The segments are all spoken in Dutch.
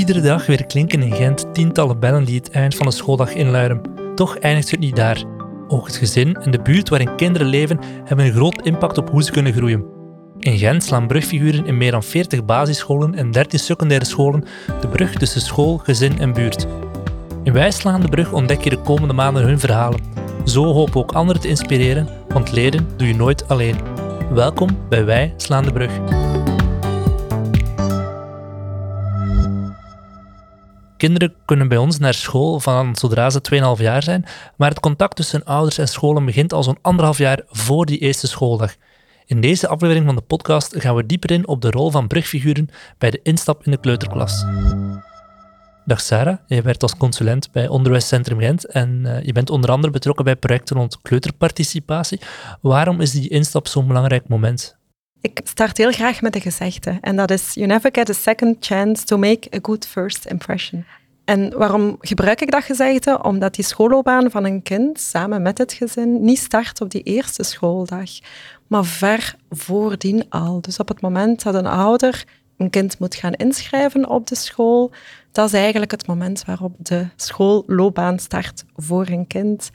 iedere dag weer klinken in Gent tientallen bellen die het eind van de schooldag inluiden. Toch eindigt het niet daar. Ook het gezin en de buurt waarin kinderen leven hebben een groot impact op hoe ze kunnen groeien. In Gent slaan brugfiguren in meer dan 40 basisscholen en 13 secundaire scholen de brug tussen school, gezin en buurt. In Wij slaan de brug ontdek je de komende maanden hun verhalen. Zo hopen we ook anderen te inspireren, want leren doe je nooit alleen. Welkom bij Wij slaan de brug. Kinderen kunnen bij ons naar school van zodra ze 2,5 jaar zijn, maar het contact tussen ouders en scholen begint al zo'n anderhalf jaar voor die eerste schooldag. In deze aflevering van de podcast gaan we dieper in op de rol van brugfiguren bij de instap in de kleuterklas. Dag Sarah, je werkt als consulent bij Onderwijscentrum Gent en uh, je bent onder andere betrokken bij projecten rond kleuterparticipatie. Waarom is die instap zo'n belangrijk moment? Ik start heel graag met een gezegde en dat is You never get a second chance to make a good first impression. En waarom gebruik ik dat gezegde? Omdat die schoolloopbaan van een kind samen met het gezin niet start op die eerste schooldag, maar ver voordien al. Dus op het moment dat een ouder een kind moet gaan inschrijven op de school, dat is eigenlijk het moment waarop de schoolloopbaan start voor een kind.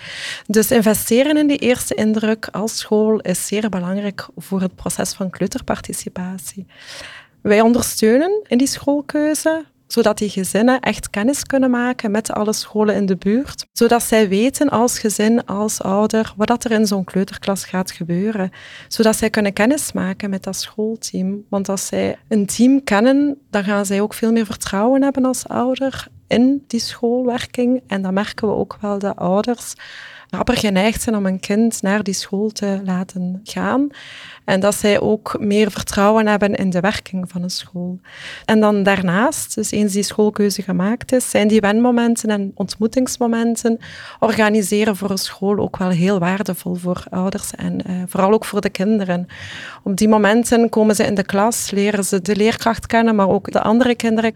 Dus investeren in die eerste indruk als school is zeer belangrijk voor het proces van kleuterparticipatie. Wij ondersteunen in die schoolkeuze zodat die gezinnen echt kennis kunnen maken met alle scholen in de buurt, zodat zij weten als gezin, als ouder, wat er in zo'n kleuterklas gaat gebeuren, zodat zij kunnen kennis maken met dat schoolteam. Want als zij een team kennen, dan gaan zij ook veel meer vertrouwen hebben als ouder in die schoolwerking. En dan merken we ook wel de ouders rapper geneigd zijn om een kind naar die school te laten gaan. En dat zij ook meer vertrouwen hebben in de werking van een school. En dan daarnaast, dus eens die schoolkeuze gemaakt is, zijn die wenmomenten en ontmoetingsmomenten organiseren voor een school ook wel heel waardevol voor ouders en uh, vooral ook voor de kinderen. Op die momenten komen ze in de klas, leren ze de leerkracht kennen, maar ook de andere kinderen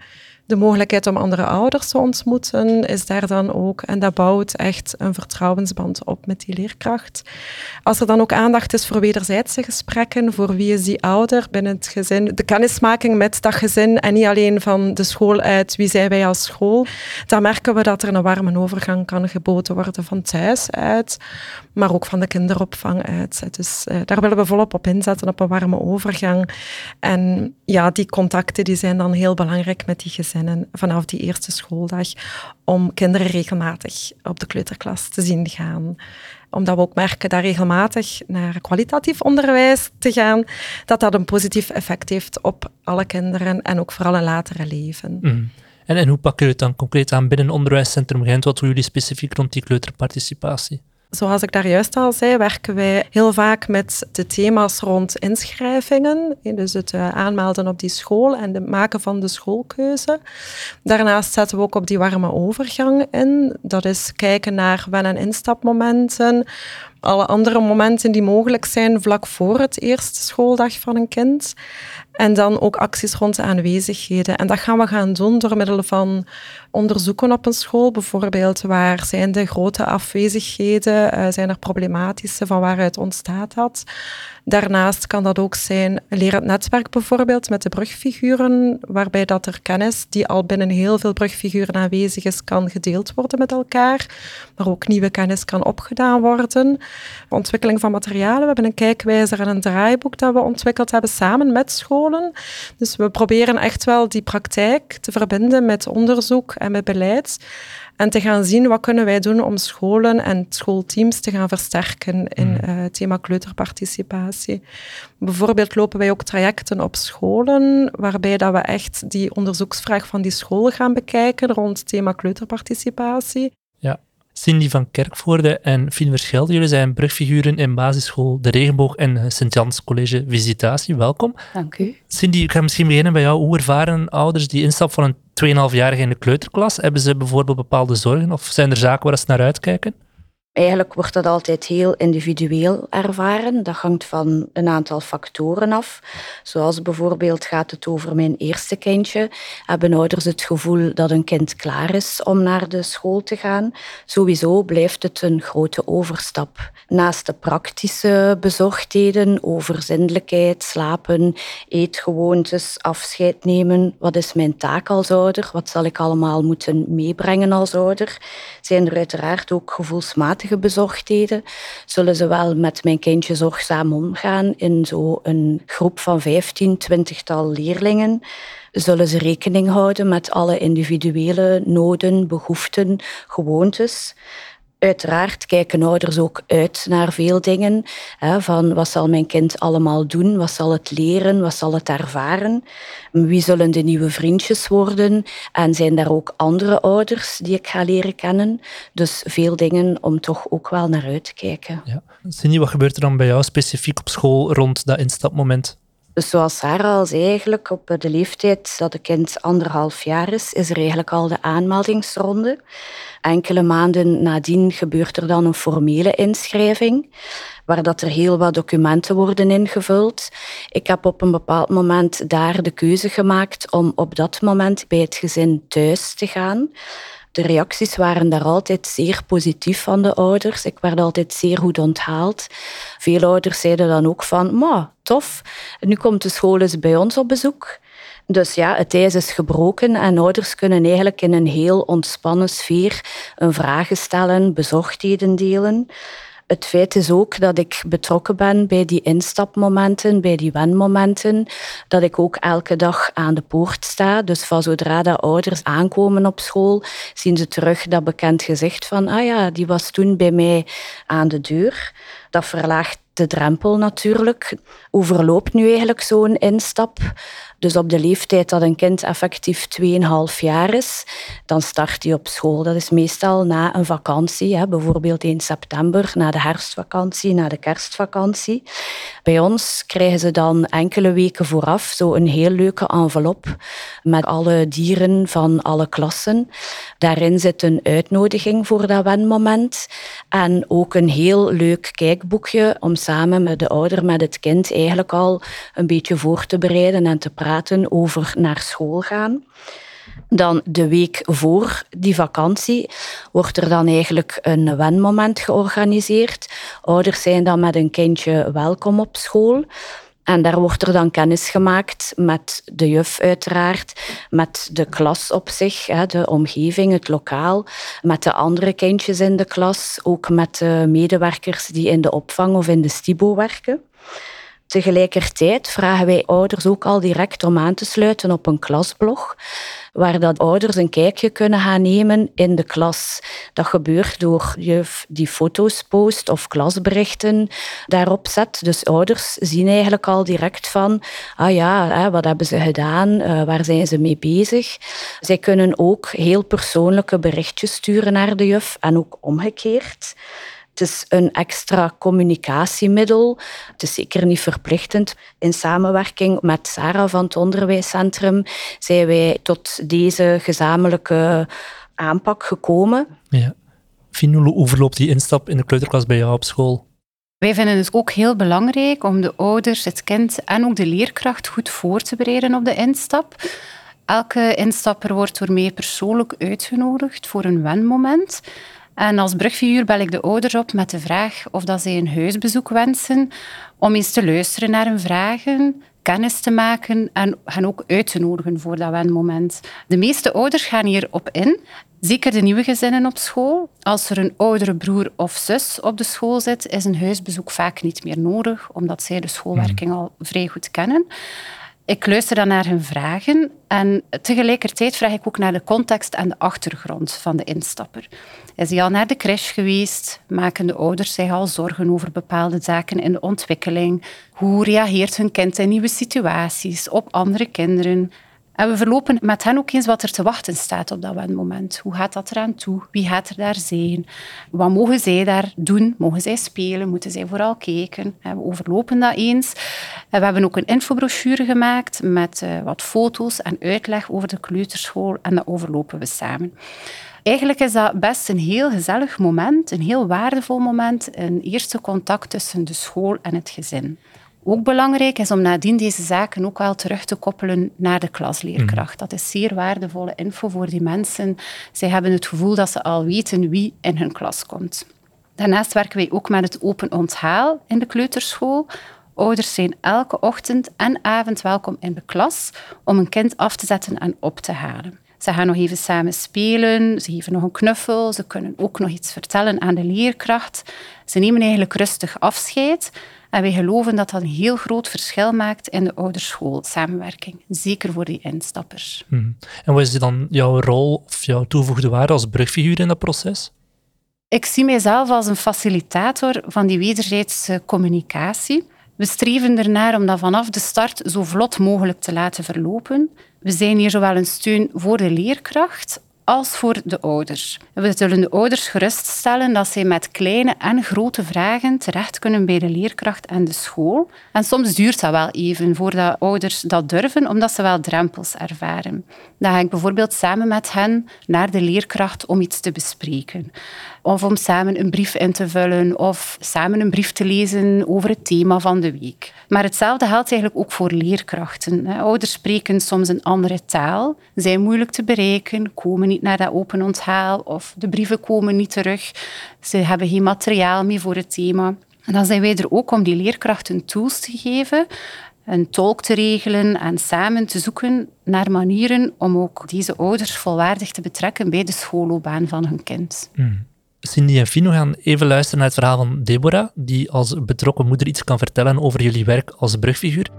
de mogelijkheid om andere ouders te ontmoeten is daar dan ook. En dat bouwt echt een vertrouwensband op met die leerkracht. Als er dan ook aandacht is voor wederzijdse gesprekken, voor wie is die ouder binnen het gezin, de kennismaking met dat gezin en niet alleen van de school uit, wie zijn wij als school, dan merken we dat er een warme overgang kan geboden worden van thuis uit, maar ook van de kinderopvang uit. Dus uh, daar willen we volop op inzetten, op een warme overgang. En ja, die contacten die zijn dan heel belangrijk met die gezinnen vanaf die eerste schooldag om kinderen regelmatig op de kleuterklas te zien gaan omdat we ook merken dat regelmatig naar kwalitatief onderwijs te gaan, dat dat een positief effect heeft op alle kinderen en ook vooral een latere leven. Mhm. En, en hoe pakken jullie het dan concreet aan binnen Onderwijscentrum Gent? Wat doen jullie specifiek rond die kleuterparticipatie? Zoals ik daar juist al zei, werken wij heel vaak met de thema's rond inschrijvingen. Dus het eh, aanmelden op die school en het maken van de schoolkeuze. Daarnaast zetten we ook op die warme overgang in. Dat is kijken naar wen- en instapmomenten. Alle andere momenten die mogelijk zijn vlak voor het eerste schooldag van een kind. En dan ook acties rond de aanwezigheden. En dat gaan we gaan doen door middel van onderzoeken op een school. Bijvoorbeeld, waar zijn de grote afwezigheden? Uh, zijn er problematische? Van waaruit ontstaat dat? Daarnaast kan dat ook zijn lerend netwerk bijvoorbeeld met de brugfiguren, waarbij dat er kennis die al binnen heel veel brugfiguren aanwezig is, kan gedeeld worden met elkaar, maar ook nieuwe kennis kan opgedaan worden. Ontwikkeling van materialen. We hebben een kijkwijzer en een draaiboek dat we ontwikkeld hebben samen met scholen. Dus we proberen echt wel die praktijk te verbinden met onderzoek en met beleid. En te gaan zien wat kunnen wij doen om scholen en schoolteams te gaan versterken in mm. uh, thema kleuterparticipatie. Bijvoorbeeld lopen wij ook trajecten op scholen waarbij dat we echt die onderzoeksvraag van die school gaan bekijken rond thema kleuterparticipatie. Ja. Cindy van Kerkvoorde en Fien Verschelde, jullie zijn brugfiguren in basisschool De Regenboog en Sint-Jans College Visitatie. Welkom. Dank u. Cindy, ik ga misschien beginnen bij jou. Hoe ervaren ouders die instap van een 2,5-jarige in de kleuterklas? Hebben ze bijvoorbeeld bepaalde zorgen of zijn er zaken waar ze naar uitkijken? Eigenlijk wordt dat altijd heel individueel ervaren. Dat hangt van een aantal factoren af. Zoals bijvoorbeeld gaat het over mijn eerste kindje. Hebben ouders het gevoel dat een kind klaar is om naar de school te gaan? Sowieso blijft het een grote overstap. Naast de praktische bezorgdheden over zindelijkheid, slapen, eetgewoontes, afscheid nemen. Wat is mijn taak als ouder? Wat zal ik allemaal moeten meebrengen als ouder? Zijn er uiteraard ook gevoelsmatige bezorgdheden? Zullen ze wel met mijn kindje zorgzaam omgaan in zo'n groep van 15, 20-tal leerlingen? Zullen ze rekening houden met alle individuele noden, behoeften, gewoontes? Uiteraard kijken ouders ook uit naar veel dingen. Hè, van wat zal mijn kind allemaal doen? Wat zal het leren? Wat zal het ervaren? Wie zullen de nieuwe vriendjes worden? En zijn daar ook andere ouders die ik ga leren kennen? Dus veel dingen om toch ook wel naar uit te kijken. Ja. Cindy, wat gebeurt er dan bij jou specifiek op school rond dat instapmoment? Dus zoals Sarah al zei, eigenlijk op de leeftijd dat het kind anderhalf jaar is, is er eigenlijk al de aanmeldingsronde. Enkele maanden nadien gebeurt er dan een formele inschrijving, waar dat er heel wat documenten worden ingevuld. Ik heb op een bepaald moment daar de keuze gemaakt om op dat moment bij het gezin thuis te gaan. De reacties waren daar altijd zeer positief van de ouders. Ik werd altijd zeer goed onthaald. Veel ouders zeiden dan ook van, ma, tof, nu komt de school eens bij ons op bezoek. Dus ja, het ijs is gebroken en ouders kunnen eigenlijk in een heel ontspannen sfeer een vragen stellen, bezorgdheden delen. Het feit is ook dat ik betrokken ben bij die instapmomenten, bij die wenmomenten. Dat ik ook elke dag aan de poort sta. Dus van zodra de ouders aankomen op school, zien ze terug dat bekend gezicht van, ah ja, die was toen bij mij aan de deur. Dat verlaagt de drempel natuurlijk. Hoe verloopt nu eigenlijk zo'n instap? Dus op de leeftijd dat een kind effectief 2,5 jaar is, dan start hij op school. Dat is meestal na een vakantie, hè, bijvoorbeeld in september, na de herfstvakantie, na de kerstvakantie. Bij ons krijgen ze dan enkele weken vooraf zo een heel leuke envelop met alle dieren van alle klassen. Daarin zit een uitnodiging voor dat wenmoment en ook een heel leuk kijkboekje om samen met de ouder, met het kind eigenlijk al een beetje voor te bereiden en te praten over naar school gaan. Dan de week voor die vakantie wordt er dan eigenlijk een wenmoment georganiseerd. Ouders zijn dan met een kindje welkom op school. En daar wordt er dan kennis gemaakt met de juf uiteraard, met de klas op zich, de omgeving, het lokaal, met de andere kindjes in de klas, ook met de medewerkers die in de opvang of in de stibo werken. Tegelijkertijd vragen wij ouders ook al direct om aan te sluiten op een klasblog, waar dat ouders een kijkje kunnen gaan nemen in de klas. Dat gebeurt door juf die foto's post of klasberichten daarop zet. Dus ouders zien eigenlijk al direct van, ah ja, wat hebben ze gedaan, eh, waar zijn ze mee bezig. Zij kunnen ook heel persoonlijke berichtjes sturen naar de juf en ook omgekeerd. Het is een extra communicatiemiddel. Het is zeker niet verplichtend. In samenwerking met Sarah van het Onderwijscentrum zijn wij tot deze gezamenlijke aanpak gekomen. Ja. Fien, hoe verloopt die instap in de kleuterklas bij jou op school? Wij vinden het ook heel belangrijk om de ouders, het kind en ook de leerkracht goed voor te bereiden op de instap. Elke instapper wordt door mij persoonlijk uitgenodigd voor een wenmoment. En als brugfiguur bel ik de ouders op met de vraag of dat zij een huisbezoek wensen, om eens te luisteren naar hun vragen, kennis te maken en hen ook uit te nodigen voor dat wenmoment. De meeste ouders gaan hierop in. Zeker de nieuwe gezinnen op school. Als er een oudere broer of zus op de school zit, is een huisbezoek vaak niet meer nodig, omdat zij de schoolwerking al vrij goed kennen. Ik luister dan naar hun vragen en tegelijkertijd vraag ik ook naar de context en de achtergrond van de instapper. Is hij al naar de crash geweest? Maken de ouders zich al zorgen over bepaalde zaken in de ontwikkeling? Hoe reageert hun kind in nieuwe situaties, op andere kinderen? En we verlopen met hen ook eens wat er te wachten staat op dat wendmoment. Hoe gaat dat eraan toe? Wie gaat er daar zijn? Wat mogen zij daar doen? Mogen zij spelen? Moeten zij vooral kijken? We overlopen dat eens. En we hebben ook een infobrochure gemaakt met eh, wat foto's en uitleg over de kleuterschool en dat overlopen we samen. Eigenlijk is dat best een heel gezellig moment, een heel waardevol moment, een eerste contact tussen de school en het gezin. Ook belangrijk is om nadien deze zaken ook wel terug te koppelen naar de klasleerkracht. Mhm. Dat is zeer waardevolle info voor die mensen. Zij hebben het gevoel dat ze al weten wie in hun klas komt. Daarnaast werken wij ook met het open onthaal in de kleuterschool. Ouders zijn elke ochtend en avond welkom in de klas om een kind af te zetten en op te halen. Ze gaan nog even samen spelen, ze geven nog een knuffel, ze kunnen ook nog iets vertellen aan de leerkracht. Ze nemen eigenlijk rustig afscheid. En wij geloven dat dat een heel groot verschil maakt in de ouderschool-samenwerking. Zeker voor die instappers. Hmm. En wat is dan jouw rol of jouw toevoegde waarde als brugfiguur in dat proces? Ik zie mijzelf als een facilitator van die wederzijdse communicatie. We streven ernaar om dat vanaf de start zo vlot mogelijk te laten verlopen. We zijn hier zowel een steun voor de leerkracht als voor de ouders. We zullen de ouders geruststellen dat zij met kleine en grote vragen terecht kunnen bij de leerkracht en de school. En soms duurt dat wel even voordat ouders dat durven, omdat ze wel drempels ervaren. Dan ga ik bijvoorbeeld samen met hen naar de leerkracht om iets te bespreken. Of om samen een brief in te vullen of samen een brief te lezen over het thema van de week. Maar hetzelfde geldt eigenlijk ook voor leerkrachten. Ouders spreken soms een andere taal, zijn moeilijk te bereiken, komen niet naar dat open onthaal of de brieven komen niet terug. Ze hebben geen materiaal meer voor het thema. En dan zijn wij er ook om die leerkrachten tools te geven, een tolk te regelen en samen te zoeken naar manieren om ook deze ouders volwaardig te betrekken bij de schoolloopbaan van hun kind. Hmm. Cindy en Fino gaan even luisteren naar het verhaal van Deborah, die als betrokken moeder iets kan vertellen over jullie werk als brugfiguur.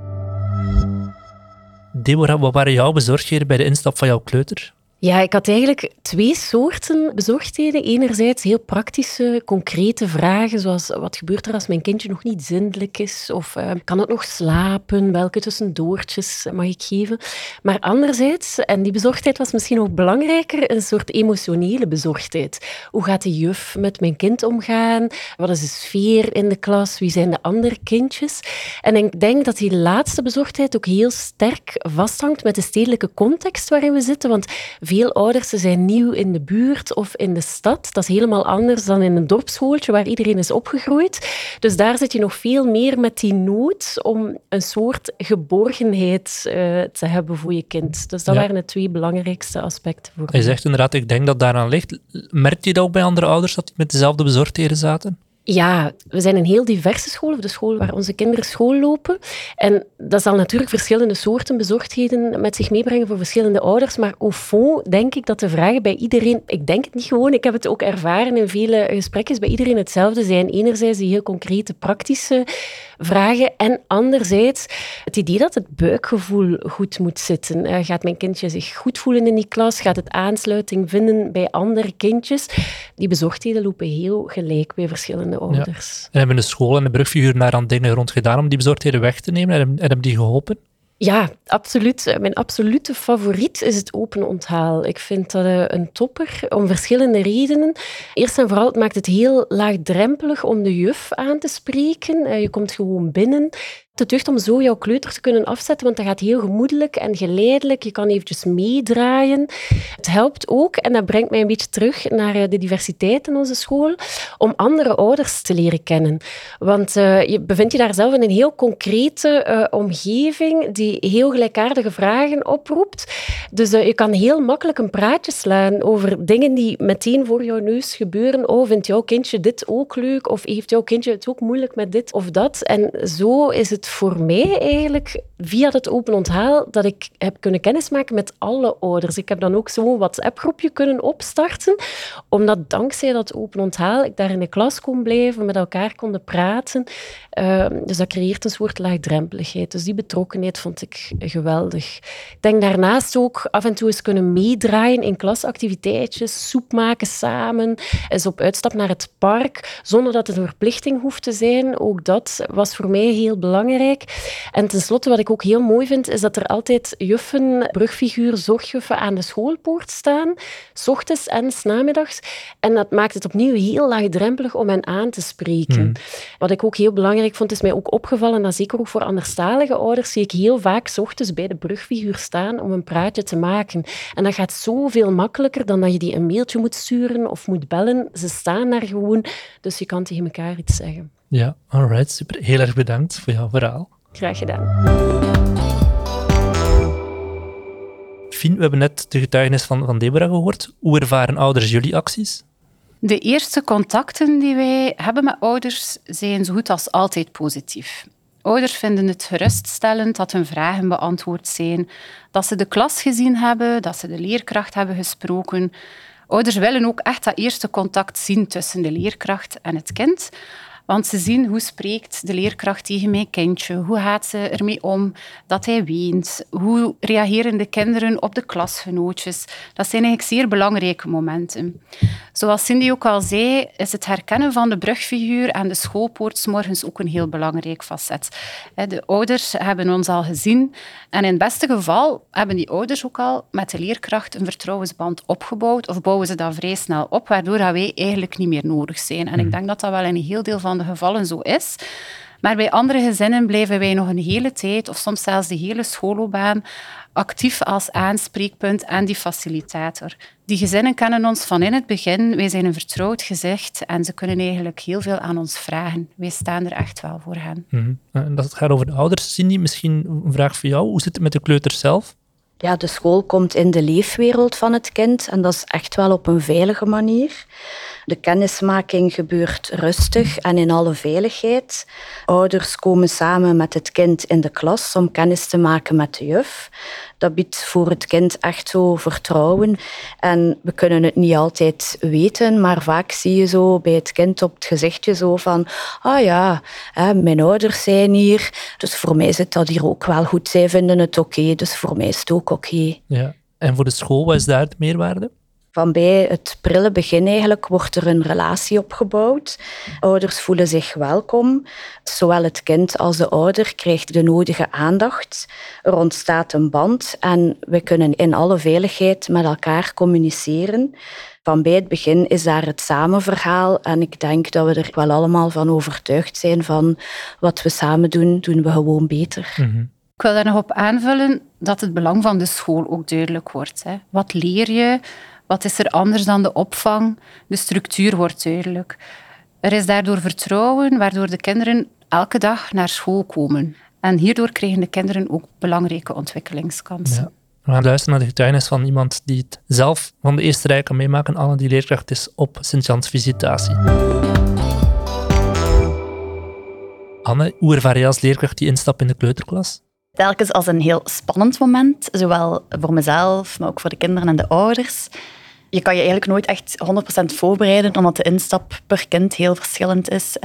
Deborah, wat waren jouw bezorgdheden bij de instap van jouw kleuter? Ja, ik had eigenlijk twee soorten bezorgdheden. Enerzijds heel praktische, concrete vragen, zoals wat gebeurt er als mijn kindje nog niet zindelijk is? Of uh, kan het nog slapen? Welke tussendoortjes mag ik geven? Maar anderzijds, en die bezorgdheid was misschien ook belangrijker, een soort emotionele bezorgdheid. Hoe gaat de juf met mijn kind omgaan? Wat is de sfeer in de klas? Wie zijn de andere kindjes? En ik denk dat die laatste bezorgdheid ook heel sterk vasthangt met de stedelijke context waarin we zitten, want veel ouders zijn nieuw in de buurt of in de stad. Dat is helemaal anders dan in een dorpsschooltje waar iedereen is opgegroeid. Dus daar zit je nog veel meer met die nood om een soort geborgenheid uh, te hebben voor je kind. Dus dat waren de twee belangrijkste aspecten voor Je zegt inderdaad, ik denk dat daaraan ligt. Merk je dat ook bij andere ouders, dat die met dezelfde bezorgdheden zaten? Ja, we zijn een heel diverse school, de school waar onze kinderen school lopen. En dat zal natuurlijk verschillende soorten bezorgdheden met zich meebrengen voor verschillende ouders. Maar au fond denk ik dat de vragen bij iedereen, ik denk het niet gewoon, ik heb het ook ervaren in vele gesprekken, bij iedereen hetzelfde zijn. Enerzijds die heel concrete, praktische vragen. En anderzijds het idee dat het buikgevoel goed moet zitten. Uh, gaat mijn kindje zich goed voelen in die klas? Gaat het aansluiting vinden bij andere kindjes? Die bezorgdheden lopen heel gelijk bij verschillende ouders. En hebben de school en de brugfiguur daar aan dingen rond gedaan om die bezorgdheden weg te nemen? En hebben die geholpen? Ja, absoluut. Mijn absolute favoriet is het open onthaal. Ik vind dat eh, een topper om verschillende redenen. Eerst en vooral, het maakt het heel laagdrempelig om de juf aan te spreken. Eh, je komt gewoon binnen de deugd om zo jouw kleuter te kunnen afzetten, want dat gaat heel gemoedelijk en geleidelijk. Je kan eventjes meedraaien. Het helpt ook, en dat brengt mij een beetje terug naar eh, de diversiteit in onze school, om andere ouders te leren kennen. Want uh, je bevindt je daar zelf in een heel concrete uh, omgeving die heel gelijkaardige vragen oproept. Dus je kan heel makkelijk een praatje slaan over dingen die meteen voor jouw neus gebeuren. Oh, vindt jouw kindje dit ook leuk? Of heeft jouw kindje het ook moeilijk met dit of dat? En zo is het voor mij eigenlijk via het open onthaal dat ik heb kunnen kennismaken met alle ouders. Ik heb dan ook zo'n WhatsApp-groepje kunnen opstarten, omdat dankzij dat open onthaal ik daar in de klas kon blijven, met elkaar konden praten. Ehm, dus dat creëert een soort laagdrempeligheid. Dus die betrokkenheid vond ik geweldig. Ik denk daarnaast ook af en toe eens kunnen meedraaien in klasactiviteitjes, soep maken samen, eens op uitstap naar het park, zonder dat het een verplichting hoeft te zijn. Ook dat was voor mij heel belangrijk belangrijk. En tenslotte, wat ik ook heel mooi vind, is dat er altijd juffen, brugfiguur, zorgjuffen aan de schoolpoort staan, s ochtends en s namiddags. En dat maakt het opnieuw heel laagdrempelig om hen aan te spreken. Hmm. Wat ik ook heel belangrijk vond, is mij ook opgevallen, dat zeker ook voor anderstalige ouders, zie ik heel vaak s ochtends bij de brugfiguur staan om een praatje te maken. En dat gaat zoveel makkelijker dan dat je die een mailtje moet sturen of moet bellen. Ze staan daar gewoon, dus je kan tegen elkaar iets zeggen. Ja, alright, super. Heel erg bedankt voor jouw verhaal. Graag gedaan. Fien, we hebben net de getuigenis van, van Deborah gehoord. Hoe ervaren ouders jullie acties? De eerste contacten die wij hebben met ouders zijn zo goed als altijd positief. Ouders vinden het geruststellend dat hun vragen beantwoord zijn, dat ze de klas gezien hebben, dat ze de leerkracht hebben gesproken. Ouders willen ook echt dat eerste contact zien tussen de leerkracht en het kind. Want ze zien hoe spreekt de leerkracht tegen mijn kindje, hoe gaat ze ermee om dat hij weent, hoe reageren de kinderen op de klasgenootjes. Dat zijn eigenlijk zeer belangrijke momenten. Zoals Cindy ook al zei, is het herkennen van de brugfiguur en de schoolpoort morgens ook een heel belangrijk facet. De ouders hebben ons al gezien en in het beste geval hebben die ouders ook al met de leerkracht een vertrouwensband opgebouwd of bouwen ze dat vrij snel op, waardoor wij eigenlijk niet meer nodig zijn. En ik denk dat dat wel in een heel deel van de gevallen zo is. Maar bij andere gezinnen blijven wij nog een hele tijd, of soms zelfs de hele schoolloopbaan, actief als aanspreekpunt en die facilitator. Die gezinnen kennen ons van in het begin. Wij zijn een vertrouwd gezicht en ze kunnen eigenlijk heel veel aan ons vragen. Wij staan er echt wel voor hen. Mhm. En dat het gaat over de ouders, Cindy, misschien een vraag voor jou. Hoe zit het met de kleuters zelf? Ja, de school komt in de leefwereld van het kind en dat is echt wel op een veilige manier. De kennismaking gebeurt rustig en in alle veiligheid. Ouders komen samen met het kind in de klas om kennis te maken met de juf. Dat biedt voor het kind echt zo vertrouwen. En we kunnen het niet altijd weten, maar vaak zie je zo bij het kind op het gezichtje zo van ah ja, hè, mijn ouders zijn hier, dus voor mij zit dat hier ook wel goed. Zij vinden het oké, dus voor mij is het ook oké. Ja. En voor de school, wat is daar de meerwaarde? Van bij het prille begin eigenlijk wordt er een relatie opgebouwd. Ouders voelen zich welkom. Zowel het kind als de ouder krijgt de nodige aandacht. Er ontstaat een band en we kunnen in alle veiligheid met elkaar communiceren. Van bij het begin is daar het samenverhaal en ik denk dat we er wel allemaal van overtuigd zijn van wat we samen doen, doen we gewoon beter. Mhm. Ik wil daar nog op aanvullen dat het belang van de school ook duidelijk wordt. Hè. Wat leer je? Wat is er anders dan de opvang? De structuur wordt duidelijk. Er is daardoor vertrouwen, waardoor de kinderen elke dag naar school komen. En hierdoor krijgen de kinderen ook belangrijke ontwikkelingskansen. Ja. We gaan luisteren naar de getuigenis van iemand die het zelf van de eerste rij kan meemaken. Anne, die leerkracht is op Sint-Jans visitatie. Anne, hoe ervaar als leerkracht die instap in de kleuterklas? Telkens als een heel spannend moment, zowel voor mezelf, maar ook voor de kinderen en de ouders. Je kan je eigenlijk nooit echt 100% voorbereiden, omdat de instap per kind heel verschillend is.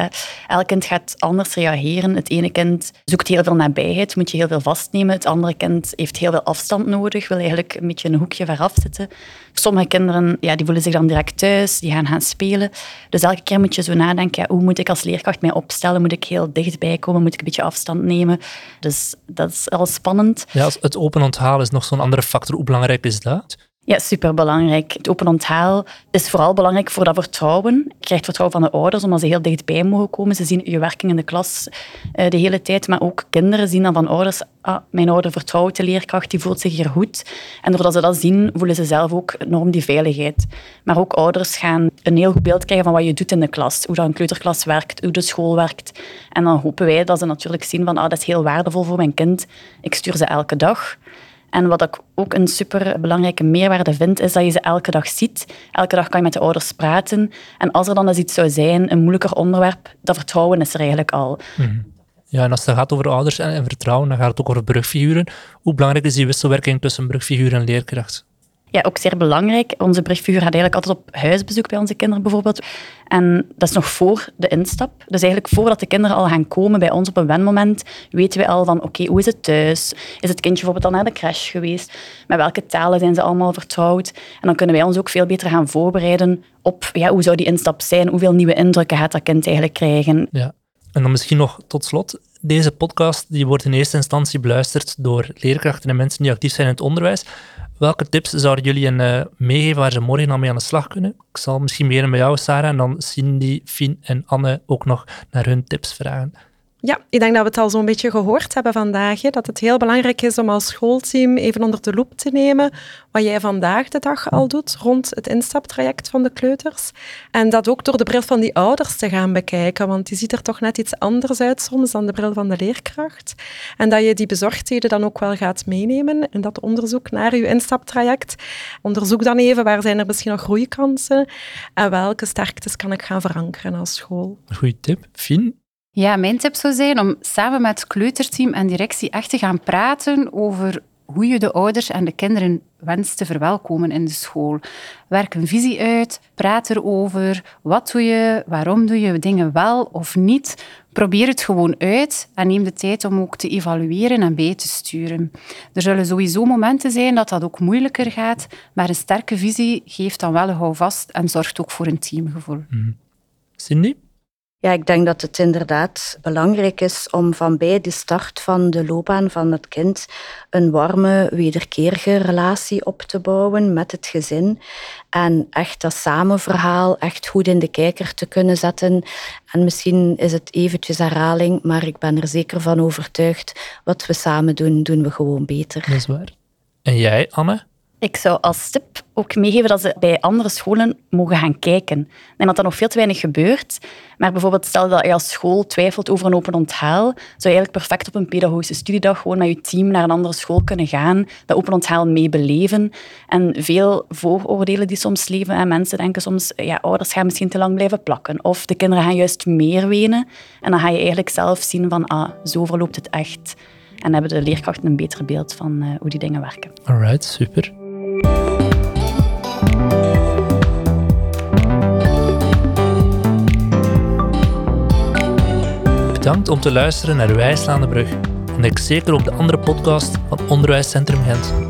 Elk kind gaat anders reageren. Het ene kind zoekt heel veel nabijheid, moet je heel veel vastnemen. Het andere kind heeft heel veel afstand nodig, wil eigenlijk een beetje een hoekje veraf zitten. Sommige kinderen ja, die voelen zich dan direct thuis, die gaan gaan spelen. Dus elke keer moet je zo nadenken, hoe moet ik als leerkracht mij opstellen? Moet ik heel dichtbij komen? Moet ik een beetje afstand nemen? Dus dat is al spannend. Ja, het open onthaal is nog zo'n andere factor. Hoe belangrijk is dat? Ja, superbelangrijk. Het open onthaal is vooral belangrijk voor dat vertrouwen. Je krijgt vertrouwen van de ouders, omdat ze heel dichtbij mogen komen. Ze zien je werking in de klas uh, de hele tijd. Maar ook kinderen zien dan van ouders, ah, mijn ouder vertrouwt de leerkracht, die voelt zich hier goed. En doordat ze dat zien, voelen ze zelf ook enorm die veiligheid. Maar ook ouders gaan een heel goed beeld krijgen van wat je doet in de klas. Hoe dat een kleuterklas werkt, hoe de school werkt. En dan hopen wij dat ze natuurlijk zien van, ah, dat is heel waardevol voor mijn kind. Ik stuur ze elke dag. En wat ik ook een super belangrijke meerwaarde vind, is dat je ze elke dag ziet. Elke dag kan je met de ouders praten. En als er dan eens iets zou zijn, een moeilijker onderwerp, dat vertrouwen is er eigenlijk al. Mm. Ja, en als het gaat over ouders en, en, vertrouwen, dan gaat het ook over brugfiguren. Hoe belangrijk is die wisselwerking tussen brugfiguur en leerkracht? Ja, ook zeer belangrijk. Onze brugfiguur gaat eigenlijk altijd op huisbezoek bij onze kinderen bijvoorbeeld. En dat is nog voor de instap. Dus eigenlijk voordat de kinderen al gaan komen bij ons op een wenmoment, weten we al van oké, hoe is het thuis? Is het kindje bijvoorbeeld al naar de crash geweest? Met welke talen zijn ze allemaal vertrouwd? En dan kunnen wij ons ook veel beter gaan voorbereiden op ja, hoe zou die instap zijn? Hoeveel nieuwe indrukken gaat dat kind eigenlijk krijgen? Ja. En dan misschien nog tot slot, Deze podcast die wordt in eerste instantie beluisterd door leerkrachten en mensen die actief zijn in het onderwijs. Welke tips zouden jullie een, uh, meegeven waar ze morgen al mee aan de slag kunnen? Ik zal misschien beginnen bij jou, Sarah, en dan Cindy, Fien en Anne ook nog naar hun tips vragen. Ja, ik denk dat we het al zo'n beetje gehoord hebben vandaag. Hè, dat het heel belangrijk is om als schoolteam even onder de loep te nemen wat jij vandaag de dag al doet rond het instaptraject van de kleuters. En dat ook door de bril van die ouders te gaan bekijken, want die ziet er toch net iets anders uit soms dan de bril van de leerkracht. En dat je die bezorgdheden dan ook wel gaat meenemen in dat onderzoek naar je instaptraject. Onderzoek dan even waar zijn er misschien nog groeikansen en welke sterktes kan ik gaan verankeren als school. Goeie tip. Fien? Ja, mijn tip zou zijn om samen met het kleuterteam en directie echt te gaan praten over hoe je de ouders en de kinderen wenst te verwelkomen in de school. Werk een visie uit, praat erover. Wat doe je? Waarom doe je dingen wel of niet? Probeer het gewoon uit en neem de tijd om ook te evalueren en bij te sturen. Er zullen sowieso momenten zijn dat dat ook moeilijker gaat, maar een sterke visie geeft dan wel een houvast en zorgt ook voor een teamgevoel. Mm. Cindy? Ja, ik denk dat het inderdaad belangrijk is om van bij de start van de loopbaan van het kind een warme, wederkerige relatie op te bouwen met het gezin. En echt dat samenverhaal echt goed in de kijker te kunnen zetten. En misschien is het eventjes herhaling, maar ik ben er zeker van overtuigd. Wat we samen doen, doen we gewoon beter. Dat is waar. En jij, Anne? Ik zou als tip ook meegeven dat ze bij andere scholen mogen gaan kijken. Ik denk dat dat nog veel te weinig gebeurt. Maar bijvoorbeeld stel dat je als school twijfelt over een open onthaal, zou je eigenlijk perfect op een pedagogische studiedag gewoon met je team naar een andere school kunnen gaan, dat open onthaal mee beleven. En veel vooroordelen die soms leven, en mensen denken soms, ja, ouders gaan misschien te lang blijven plakken. Of de kinderen gaan juist meer wenen. En dan ga je eigenlijk zelf zien van, ah, zo verloopt het echt. En hebben de leerkrachten een beter beeld van uh, hoe die dingen werken. Alright, super. Bedankt om te luisteren naar Wijslaande Brug. En ik zeker op de andere podcast van Onderwijscentrum Gent.